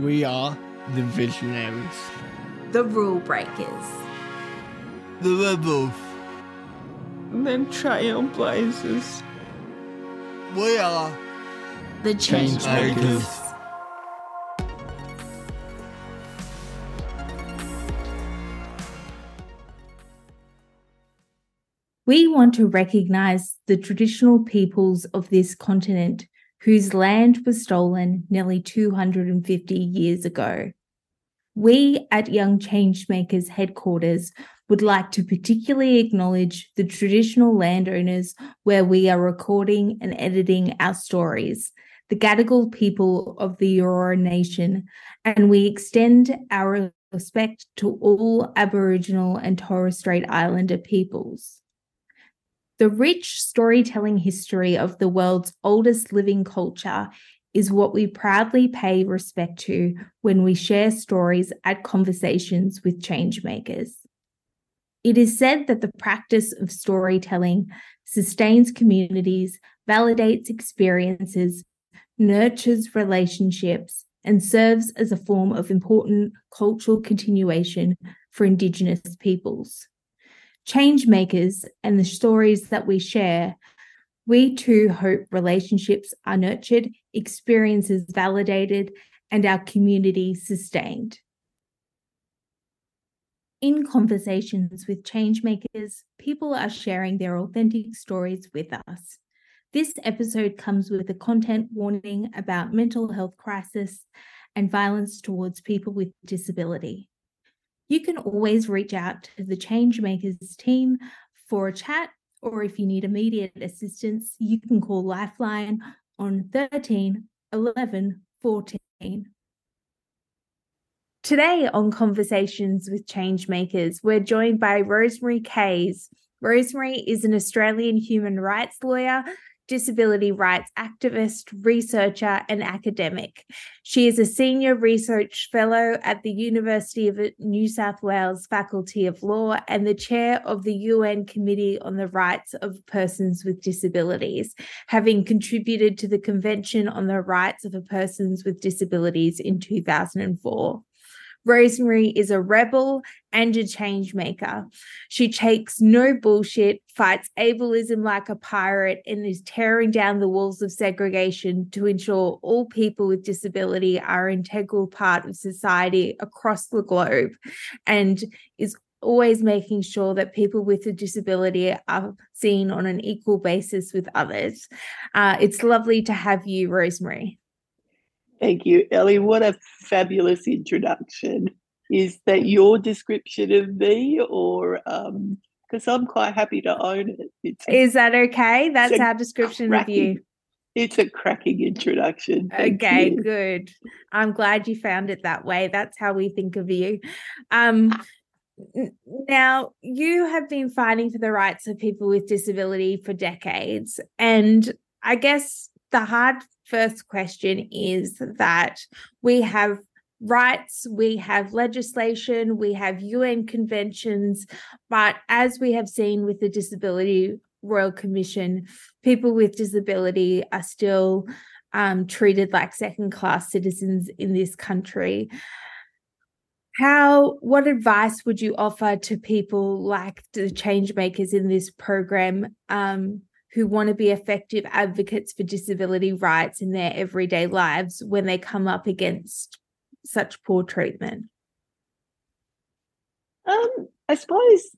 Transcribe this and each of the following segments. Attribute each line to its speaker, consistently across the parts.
Speaker 1: We are the visionaries,
Speaker 2: the rule breakers,
Speaker 1: the rebels, And
Speaker 3: the trailblazers.
Speaker 1: We are
Speaker 2: the change makers. We want to recognize the traditional peoples of this continent whose land was stolen nearly 250 years ago. We at Young Changemakers headquarters would like to particularly acknowledge the traditional landowners where we are recording and editing our stories, the Gadigal people of the Eora Nation, and we extend our respect to all Aboriginal and Torres Strait Islander peoples. The rich storytelling history of the world's oldest living culture is what we proudly pay respect to when we share stories at conversations with changemakers. It is said that the practice of storytelling sustains communities, validates experiences, nurtures relationships, and serves as a form of important cultural continuation for Indigenous peoples change makers and the stories that we share, we too hope relationships are nurtured, experiences validated, and our community sustained. In conversations with changemakers, people are sharing their authentic stories with us. This episode comes with a content warning about mental health crisis and violence towards people with disability you can always reach out to the Changemakers team for a chat, or if you need immediate assistance, you can call Lifeline on 13 11 14. Today on Conversations with Changemakers, we're joined by Rosemary Kayess. Rosemary is an Australian human rights lawyer disability rights activist, researcher, and academic. She is a senior research fellow at the University of New South Wales Faculty of Law and the chair of the UN Committee on the Rights of Persons with Disabilities, having contributed to the Convention on the Rights of Persons with Disabilities in 2004. Rosemary is a rebel and a change maker. She takes no bullshit, fights ableism like a pirate, and is tearing down the walls of segregation to ensure all people with disability are an integral part of society across the globe and is always making sure that people with a disability are seen on an equal basis with others. Uh, it's lovely to have you, Rosemary.
Speaker 4: Thank you, Ellie. What a fabulous introduction. Is that your description of me, or because um, I'm quite happy to own it?
Speaker 2: It's Is that okay? That's our description cracking, of you.
Speaker 4: It's a cracking introduction.
Speaker 2: Thank okay, you. good. I'm glad you found it that way. That's how we think of you. Um, now, you have been fighting for the rights of people with disability for decades. And I guess the hard first question is that we have rights, we have legislation, we have UN conventions, but as we have seen with the Disability Royal Commission, people with disability are still um, treated like second class citizens in this country. How, what advice would you offer to people like the change makers in this program um, who want to be effective advocates for disability rights in their everyday lives when they come up against such poor treatment?
Speaker 4: Um, I suppose,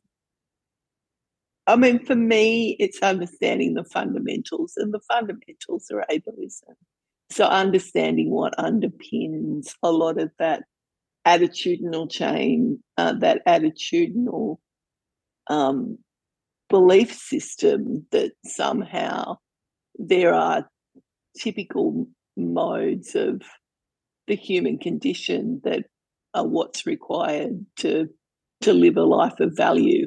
Speaker 4: I mean, for me, it's understanding the fundamentals, and the fundamentals are ableism. So, understanding what underpins a lot of that attitudinal change, uh, that attitudinal um, belief system that somehow there are typical modes of the human condition that are what's required to to live a life of value.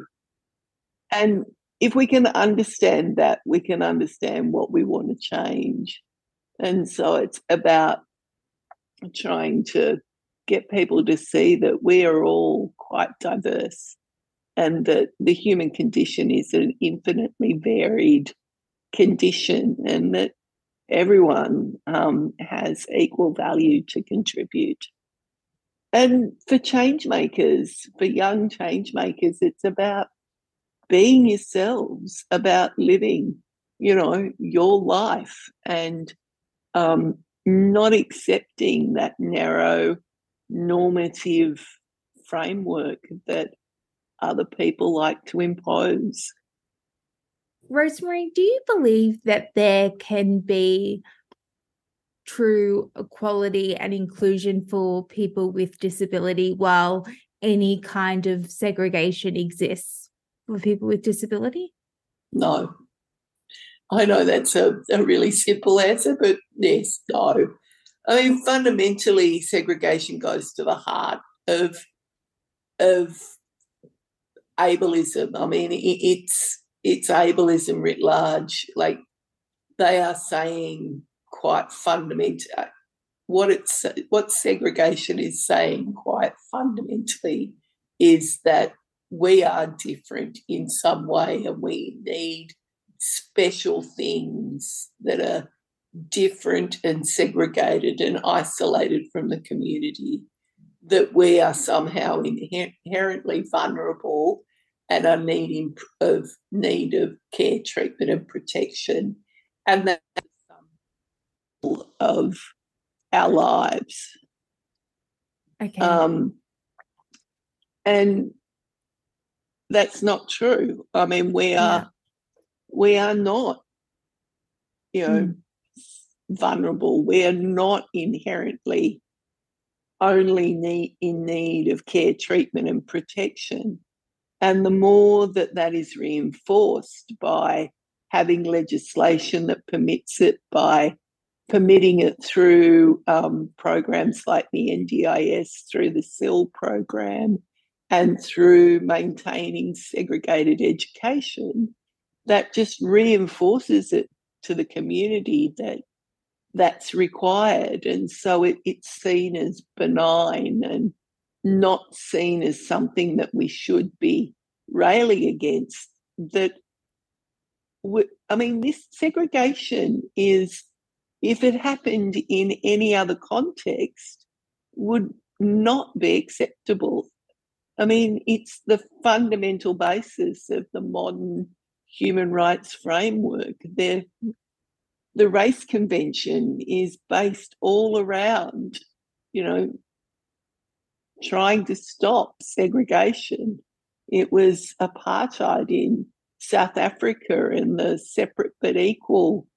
Speaker 4: And if we can understand that we can understand what we want to change. And so it's about trying to get people to see that we are all quite diverse and that the human condition is an infinitely varied condition and that everyone um, has equal value to contribute. and for change makers, for young change makers, it's about being yourselves, about living, you know, your life and um, not accepting that narrow normative framework that other people like to impose.
Speaker 2: Rosemary, do you believe that there can be true equality and inclusion for people with disability while any kind of segregation exists for people with disability?
Speaker 4: No. I know that's a, a really simple answer, but yes, no. I mean, fundamentally, segregation goes to the heart of of ableism. I mean, it, it's it's ableism writ large. Like they are saying quite fundamental uh, what it's what segregation is saying quite fundamentally is that we are different in some way and we need special things that are different and segregated and isolated from the community that we are somehow inherently vulnerable and are needing of need of care, treatment, and protection, and that of our lives.
Speaker 2: Okay.
Speaker 4: Um, and that's not true. I mean, we are yeah. we are not, you know, mm. vulnerable. We are not inherently only need, in need of care, treatment, and protection. And the more that that is reinforced by having legislation that permits it, by permitting it through um, programs like the NDIS, through the SIL program, and through maintaining segregated education, that just reinforces it to the community that that's required. And so it, it's seen as benign and not seen as something that we should be railing against. That, we, I mean, this segregation is, if it happened in any other context, would not be acceptable. I mean, it's the fundamental basis of the modern human rights framework. There, the race convention is based all around, you know, trying to stop segregation. It was apartheid in South Africa and the separate but equal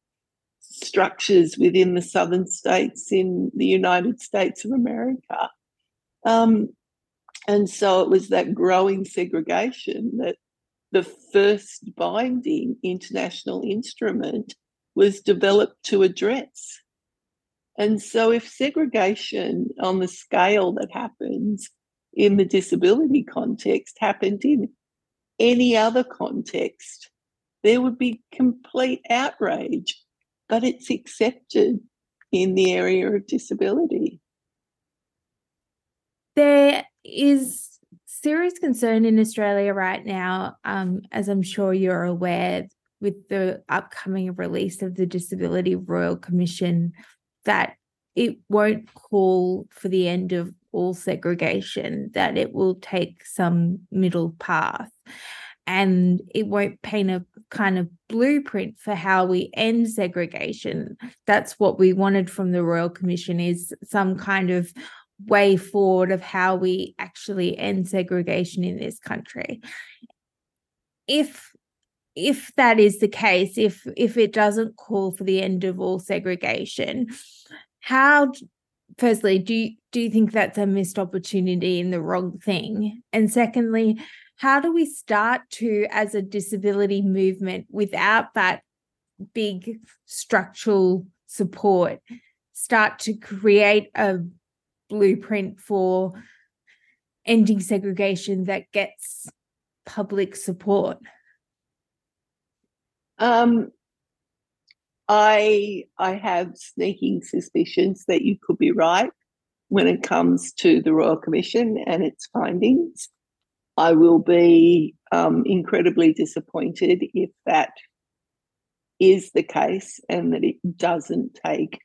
Speaker 4: structures within the southern states in the United States of America. Um, and so it was that growing segregation that the first binding international instrument was developed to address. And so, if segregation on the scale that happens in the disability context happened in any other context, there would be complete outrage. But it's accepted in the area of disability.
Speaker 2: There is serious concern in Australia right now, um, as I'm sure you're aware, with the upcoming release of the Disability Royal Commission that it won't call for the end of all segregation, that it will take some middle path. And it won't paint a kind of blueprint for how we end segregation. That's what we wanted from the Royal Commission is some kind of way forward of how we actually end segregation in this country. If if that is the case, if if it doesn't call for the end of all segregation, how firstly do you, do you think that's a missed opportunity and the wrong thing? And secondly, how do we start to as a disability movement without that big structural support start to create a blueprint for ending segregation that gets public support?
Speaker 4: Um, I I have sneaking suspicions that you could be right when it comes to the Royal Commission and its findings. I will be um, incredibly disappointed if that is the case and that it doesn't take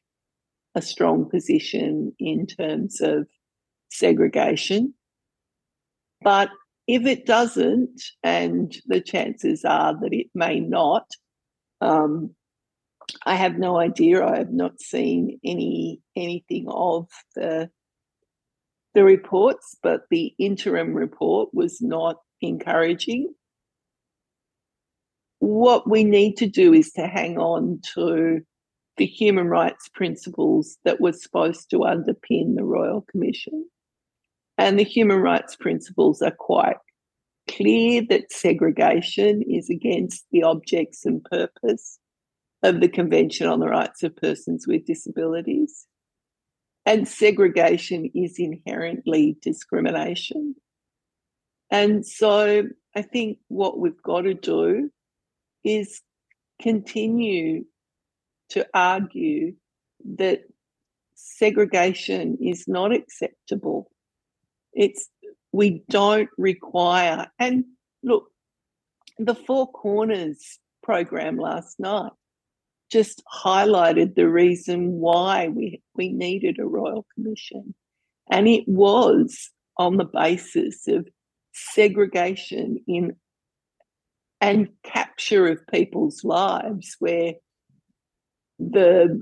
Speaker 4: a strong position in terms of segregation. But if it doesn't, and the chances are that it may not, um, I have no idea. I have not seen any anything of the the reports, but the interim report was not encouraging. What we need to do is to hang on to the human rights principles that were supposed to underpin the Royal Commission. And the human rights principles are quite clear that segregation is against the objects and purpose of the Convention on the Rights of Persons with Disabilities. And segregation is inherently discrimination. And so I think what we've got to do is continue to argue that segregation is not acceptable. It's we don't require and look, the Four Corners program last night just highlighted the reason why we, we needed a royal commission. And it was on the basis of segregation in and capture of people's lives where the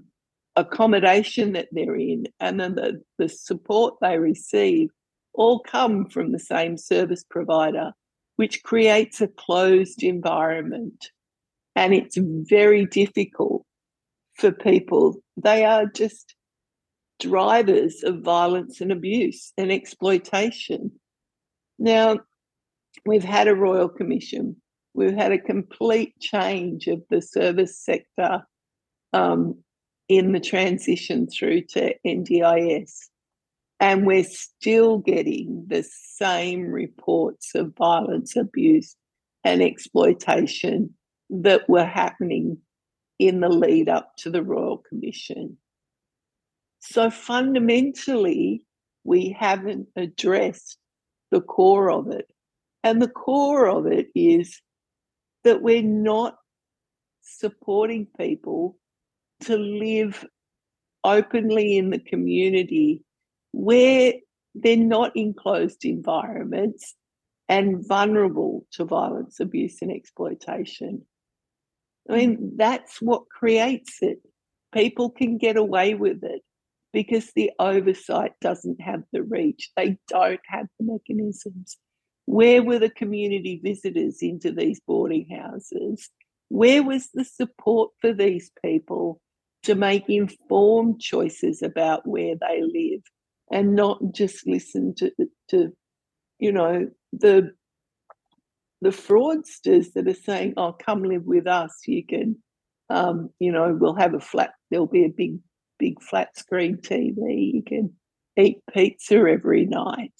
Speaker 4: accommodation that they're in and then the, the support they receive all come from the same service provider, which creates a closed environment. And it's very difficult for people. They are just drivers of violence and abuse and exploitation. Now, we've had a Royal Commission, we've had a complete change of the service sector um, in the transition through to NDIS. And we're still getting the same reports of violence, abuse, and exploitation that were happening in the lead up to the Royal Commission. So fundamentally, we haven't addressed the core of it. And the core of it is that we're not supporting people to live openly in the community where they're not in closed environments and vulnerable to violence, abuse, and exploitation. I mean, that's what creates it. People can get away with it because the oversight doesn't have the reach, they don't have the mechanisms. Where were the community visitors into these boarding houses? Where was the support for these people to make informed choices about where they live and not just listen to, to you know, the the fraudsters that are saying, "Oh, come live with us. You can, um, you know, we'll have a flat. There'll be a big, big flat screen TV. You can eat pizza every night."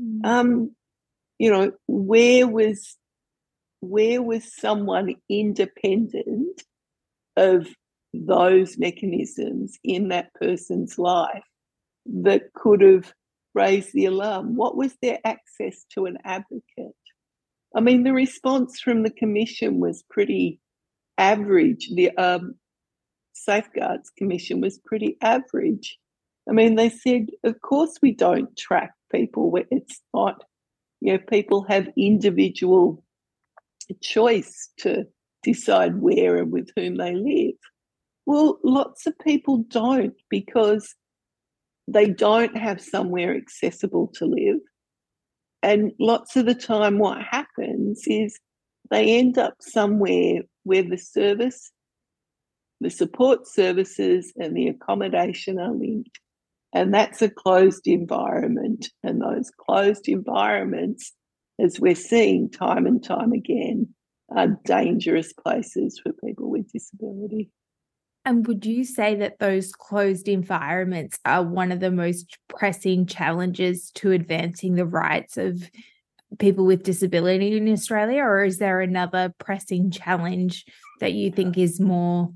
Speaker 4: Mm. Um, you know, where was where was someone independent of those mechanisms in that person's life that could have raised the alarm? What was their access to an advocate? I mean, the response from the Commission was pretty average. The um, Safeguards Commission was pretty average. I mean, they said, of course, we don't track people it's not, you know, people have individual choice to decide where and with whom they live. Well, lots of people don't because they don't have somewhere accessible to live. And lots of the time, what happens is they end up somewhere where the service, the support services, and the accommodation are linked. And that's a closed environment. And those closed environments, as we're seeing time and time again, are dangerous places for people with disability.
Speaker 2: And would you say that those closed environments are one of the most pressing challenges to advancing the rights of people with disability in Australia? Or is there another pressing challenge that you think is more?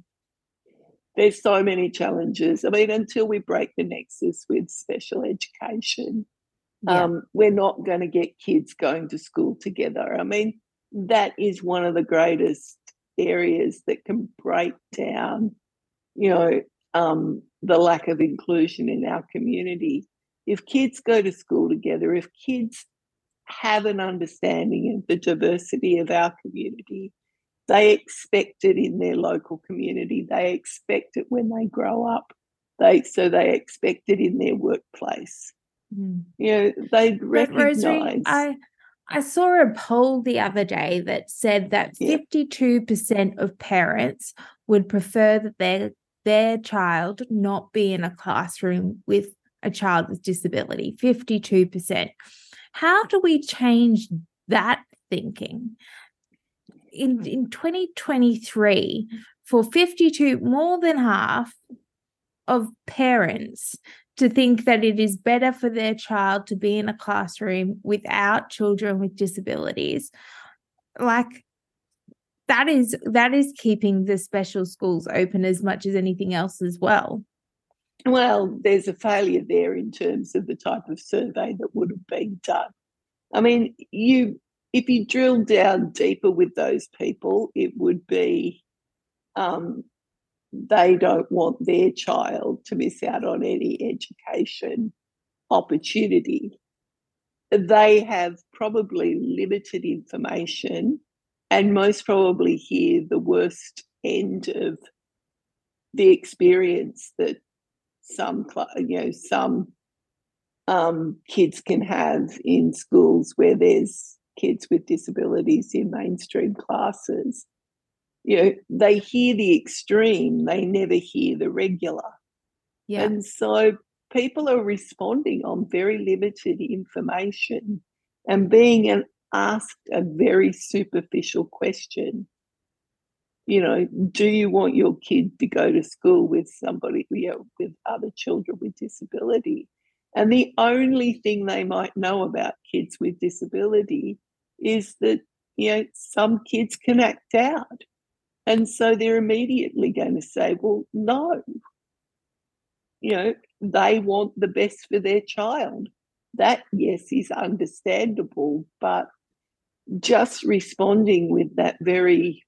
Speaker 4: There's so many challenges. I mean, until we break the nexus with special education, yeah. um, we're not going to get kids going to school together. I mean, that is one of the greatest areas that can break down you know, um, the lack of inclusion in our community. if kids go to school together, if kids have an understanding of the diversity of our community, they expect it in their local community. They expect it when they grow up. They so they expect it in their workplace.
Speaker 2: Mm.
Speaker 4: You know, they recognize.
Speaker 2: Rosemary, I I saw a poll the other day that said that
Speaker 4: Yeah.
Speaker 2: 52% of parents would prefer that their their child not be in a classroom with a child with disability. 52%. How do we change that thinking? In in 2023, for 52, more than half of parents to think that it is better for their child to be in a classroom without children with disabilities like that is that is keeping the special schools open as much as anything else as well
Speaker 4: Well, there's a failure there in terms of the type of survey that would have been done. I mean, you if you drill down deeper with those people, it would be um, they don't want their child to miss out on any education opportunity. They have probably limited information and most probably hear the worst end of the experience that some you know some um, kids can have in schools where there's kids with disabilities in mainstream classes. You know they hear the extreme they never hear the regular.
Speaker 2: Yeah.
Speaker 4: And so people are responding on very limited information. And being an, asked a very superficial question you know, do you want your kid to go to school with somebody, you know, with other children with disability? And the only thing they might know about kids with disability is that, you know, some kids can act out. And so they're immediately going to say, well, no. You know, they want the best for their child. That, yes, is understandable, but just responding with that very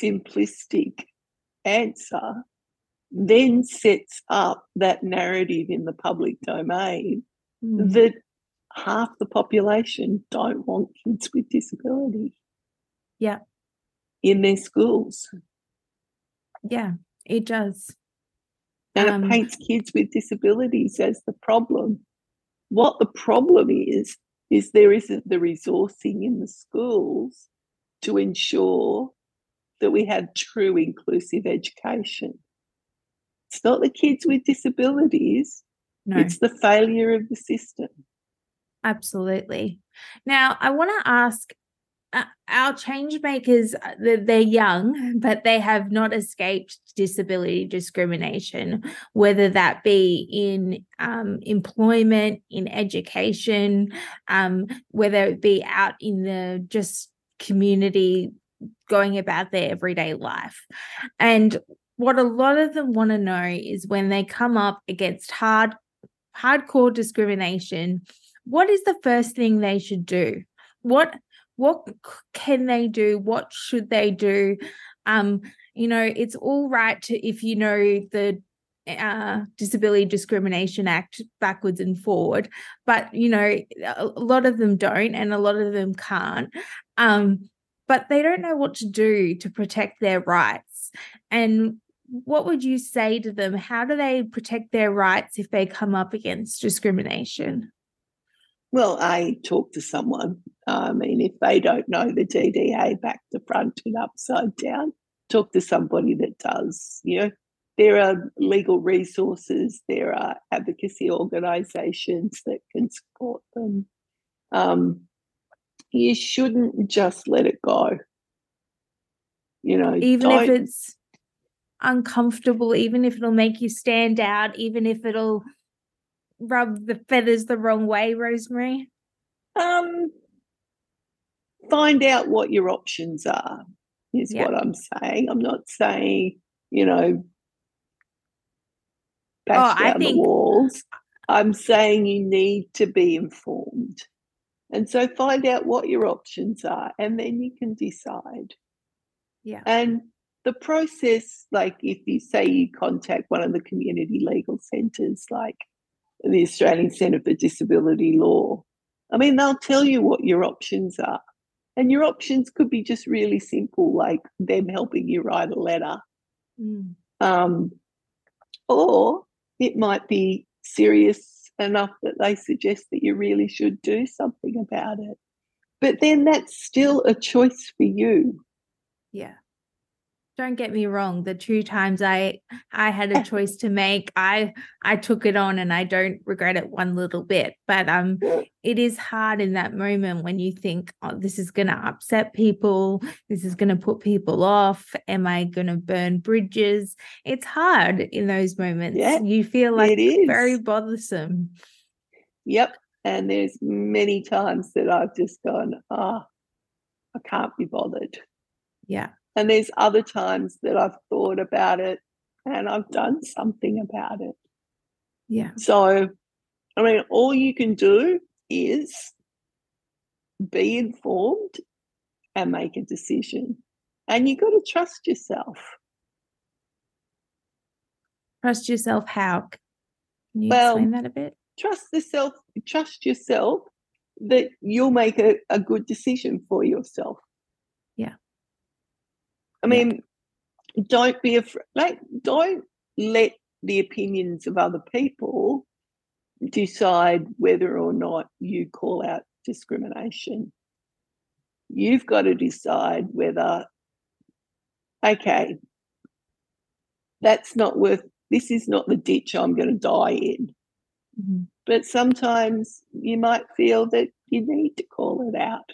Speaker 4: simplistic answer then sets up that narrative in the public domain
Speaker 2: Mm.
Speaker 4: that half the population don't want kids with disability.
Speaker 2: Yeah.
Speaker 4: In their schools.
Speaker 2: yeah it does
Speaker 4: And
Speaker 2: Um,
Speaker 4: it paints kids with disabilities as the problem. What the problem is, is there isn't the resourcing in the schools to ensure that we have true inclusive education. It's not the kids with disabilities,
Speaker 2: no
Speaker 4: it's the failure of the system.
Speaker 2: Absolutely. Now, I want to ask our change makers, uh, they're young, but they have not escaped disability discrimination, whether that be in um, employment, in education, um, whether it be out in the just community going about their everyday life. And what a lot of them want to know is when they come up against hard hardcore discrimination what is the first thing they should do what what can they do? What should they do? Um you know it's all right to if you know the uh, disability discrimination act backwards and forward but you know a lot of them don't and a lot of them can't. Um but they don't know what to do to protect their rights. And what would you say to them? How do they protect their rights if they come up against discrimination
Speaker 4: Well, I talk to someone. I mean, if they don't know the DDA back to front and upside down, talk to somebody that does. You know, there are legal resources, there are advocacy organisations that can support them. Um, you shouldn't just let it go. You know,
Speaker 2: even if it's uncomfortable, even if it'll make you stand out, even if it'll rub the feathers the wrong way, Rosemary.
Speaker 4: Um, find out what your options are, is
Speaker 2: Yeah.
Speaker 4: what I'm saying. I'm not saying, you know, bash
Speaker 2: Oh, I
Speaker 4: down the
Speaker 2: think-
Speaker 4: walls. I'm saying you need to be informed. And so find out what your options are, and then you can decide.
Speaker 2: Yeah.
Speaker 4: And the process, like if you say you contact one of the community legal centres, like the Australian Centre for Disability Law. I mean, they'll tell you what your options are. And your options could be just really simple, like them helping you write a letter.
Speaker 2: Mm.
Speaker 4: Um, or it might be serious enough that they suggest that you really should do something about it. But then that's still a choice for you.
Speaker 2: Yeah. Don't get me wrong. The two times I I had a choice to make, I I took it on and I don't regret it one little bit. But um it is hard in that moment when you think, oh, this is gonna upset people, this is gonna put people off. Am I gonna burn bridges? It's hard in those moments.
Speaker 4: Yeah,
Speaker 2: you feel like
Speaker 4: it is.
Speaker 2: very bothersome.
Speaker 4: Yep. And there's many times that I've just gone, ah, I can't be bothered.
Speaker 2: Yeah.
Speaker 4: And there's other times that I've thought about it and I've done something about it.
Speaker 2: Yeah.
Speaker 4: So, I mean, all you can do is be informed and make a decision. And you've got to trust yourself.
Speaker 2: Trust yourself how? Can you
Speaker 4: Well,
Speaker 2: explain that a bit?
Speaker 4: Trust yourself, trust yourself that you'll make a, a good decision for yourself.
Speaker 2: Yeah.
Speaker 4: I
Speaker 2: Yeah.
Speaker 4: mean, don't be afraid. Like, don't let the opinions of other people decide whether or not you call out discrimination. You've got to decide whether, okay, that's not worth, this is not the ditch I'm going to die in.
Speaker 2: Mhm.
Speaker 4: But sometimes you might feel that you need to call it out.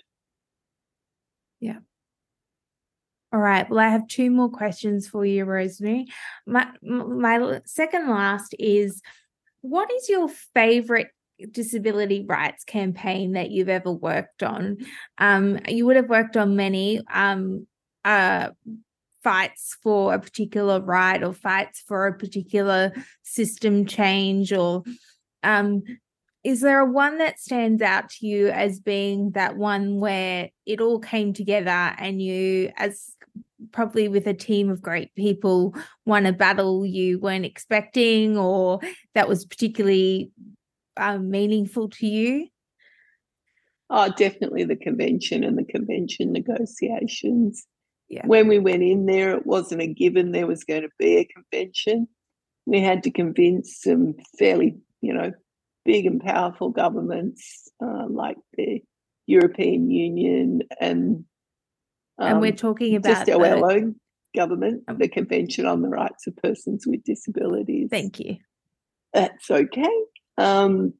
Speaker 2: All right. Well, I have two more questions for you, Rosemary. My my second last is what is your favorite disability rights campaign that you've ever worked on? Um, you would have worked on many um, uh, fights for a particular right or fights for a particular system change or um, is there a one that stands out to you as being that one where it all came together and you as probably with a team of great people won a battle you weren't expecting or that was particularly um, meaningful to you
Speaker 4: Oh, definitely the convention and the convention negotiations.
Speaker 2: Yeah.
Speaker 4: When we went in there, it wasn't a given there was going to be a convention. We had to convince some fairly, you know, big and powerful governments uh, like the European Union and
Speaker 2: and we're
Speaker 4: um,
Speaker 2: talking about
Speaker 4: just our
Speaker 2: the-
Speaker 4: own government,
Speaker 2: Um,
Speaker 4: the Convention on the Rights of Persons with Disabilities.
Speaker 2: thank you
Speaker 4: That's okay. Um,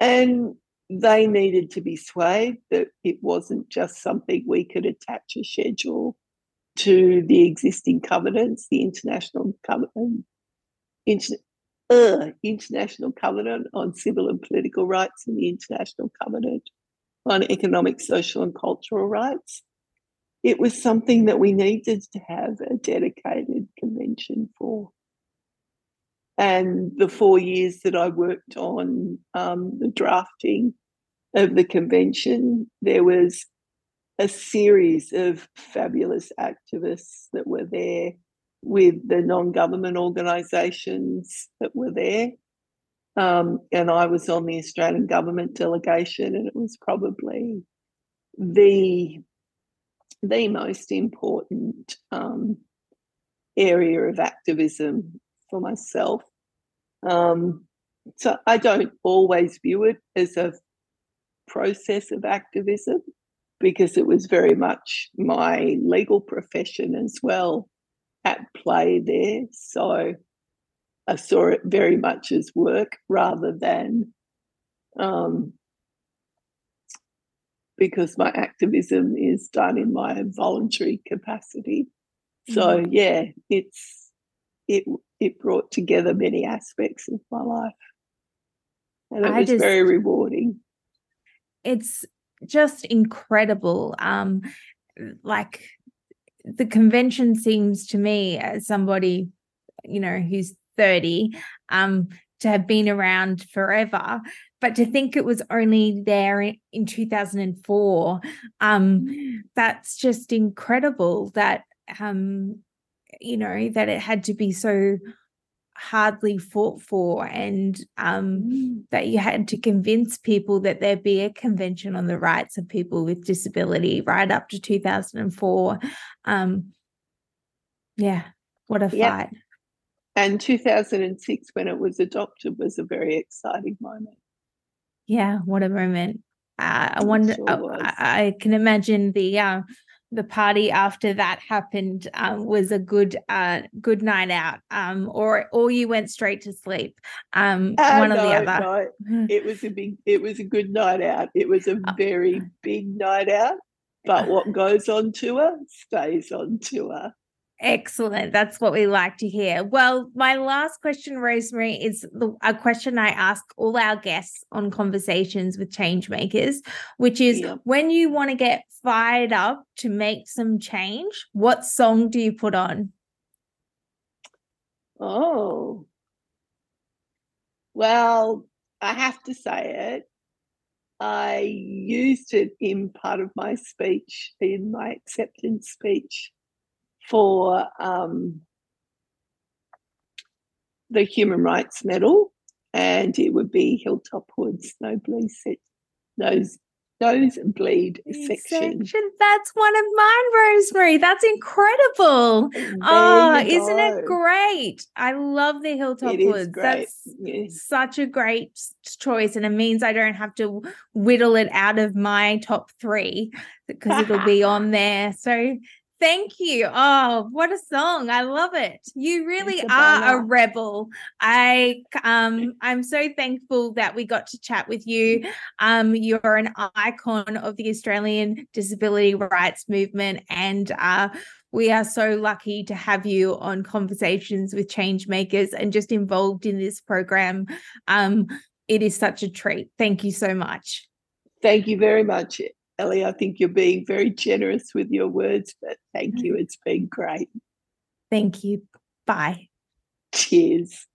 Speaker 4: and they needed to be swayed that it wasn't just something we could attach a schedule to the existing covenants, the international covenant, inter, uh, international covenant on civil and political rights, and the international covenant on economic, social, and cultural rights. It was something that we needed to have a dedicated convention for. And the four years that I worked on um, the drafting of the convention, there was a series of fabulous activists that were there with the non government organisations that were there. Um, and I was on the Australian government delegation, and it was probably the the most important um, area of activism for myself. Um, so I don't always view it as a process of activism because it was very much my legal profession as well at play there. So I saw it very much as work rather than um, because my activism is done in my voluntary capacity. So yeah, it's it it brought together many aspects of my life, and it
Speaker 2: I
Speaker 4: was
Speaker 2: just-
Speaker 4: very rewarding.
Speaker 2: it's just incredible um like the convention seems to me as somebody you know who's 30 um to have been around forever but to think it was only there in, in 2004 um that's just incredible that um you know that it had to be so hardly fought for and um,
Speaker 4: Mm.
Speaker 2: that you had to convince people that there be a convention on the rights of people with disability right up to 2004 um, yeah what a
Speaker 4: Yep.
Speaker 2: fight
Speaker 4: And 2006, when it was adopted, was a very exciting moment.
Speaker 2: yeah what a moment uh, i wonder
Speaker 4: sure.
Speaker 2: I, I can imagine the uh, the party after that happened um, was a good uh, good night out um, or or you went straight to sleep um,
Speaker 4: Ah,
Speaker 2: one or the other
Speaker 4: no, it was a big, it was a good night out. It was a
Speaker 2: Oh.
Speaker 4: very big night out. But what goes on tour stays on tour.
Speaker 2: Excellent. That's what we like to hear. Well, my last question, Rosemary, is the, a question I ask all our guests on conversations with changemakers, which is
Speaker 4: Yep.
Speaker 2: when you want to get fired up to make some change, what song do you put on?
Speaker 4: Oh. Well, I have to say it. I used it in part of my speech, in my acceptance speech for um, the Human Rights Medal, and it would be Hilltop Hoods, Nosebleed, se- nose, nosebleed section.
Speaker 2: Section. That's one of mine, Rosemary. That's incredible.
Speaker 4: There
Speaker 2: Oh, isn't it great? I love the Hilltop
Speaker 4: It Hoods.
Speaker 2: That's
Speaker 4: Yes.
Speaker 2: such a great choice and it means i don't have to whittle it out of my top three because it'll be on there so thank you. Oh what a song. I love it. You really
Speaker 4: a
Speaker 2: are a rebel. I um i'm so thankful that we got to chat with you. Um you're an icon of the australian disability rights movement and uh we are so lucky to have you on conversations with change makers and just involved in this program. Um it is such a treat. Thank you so much.
Speaker 4: Thank you very much, Ellie. I think you're being very generous with your words, but thank mm-hmm. you. It's been great.
Speaker 2: thank you bye
Speaker 4: Cheers.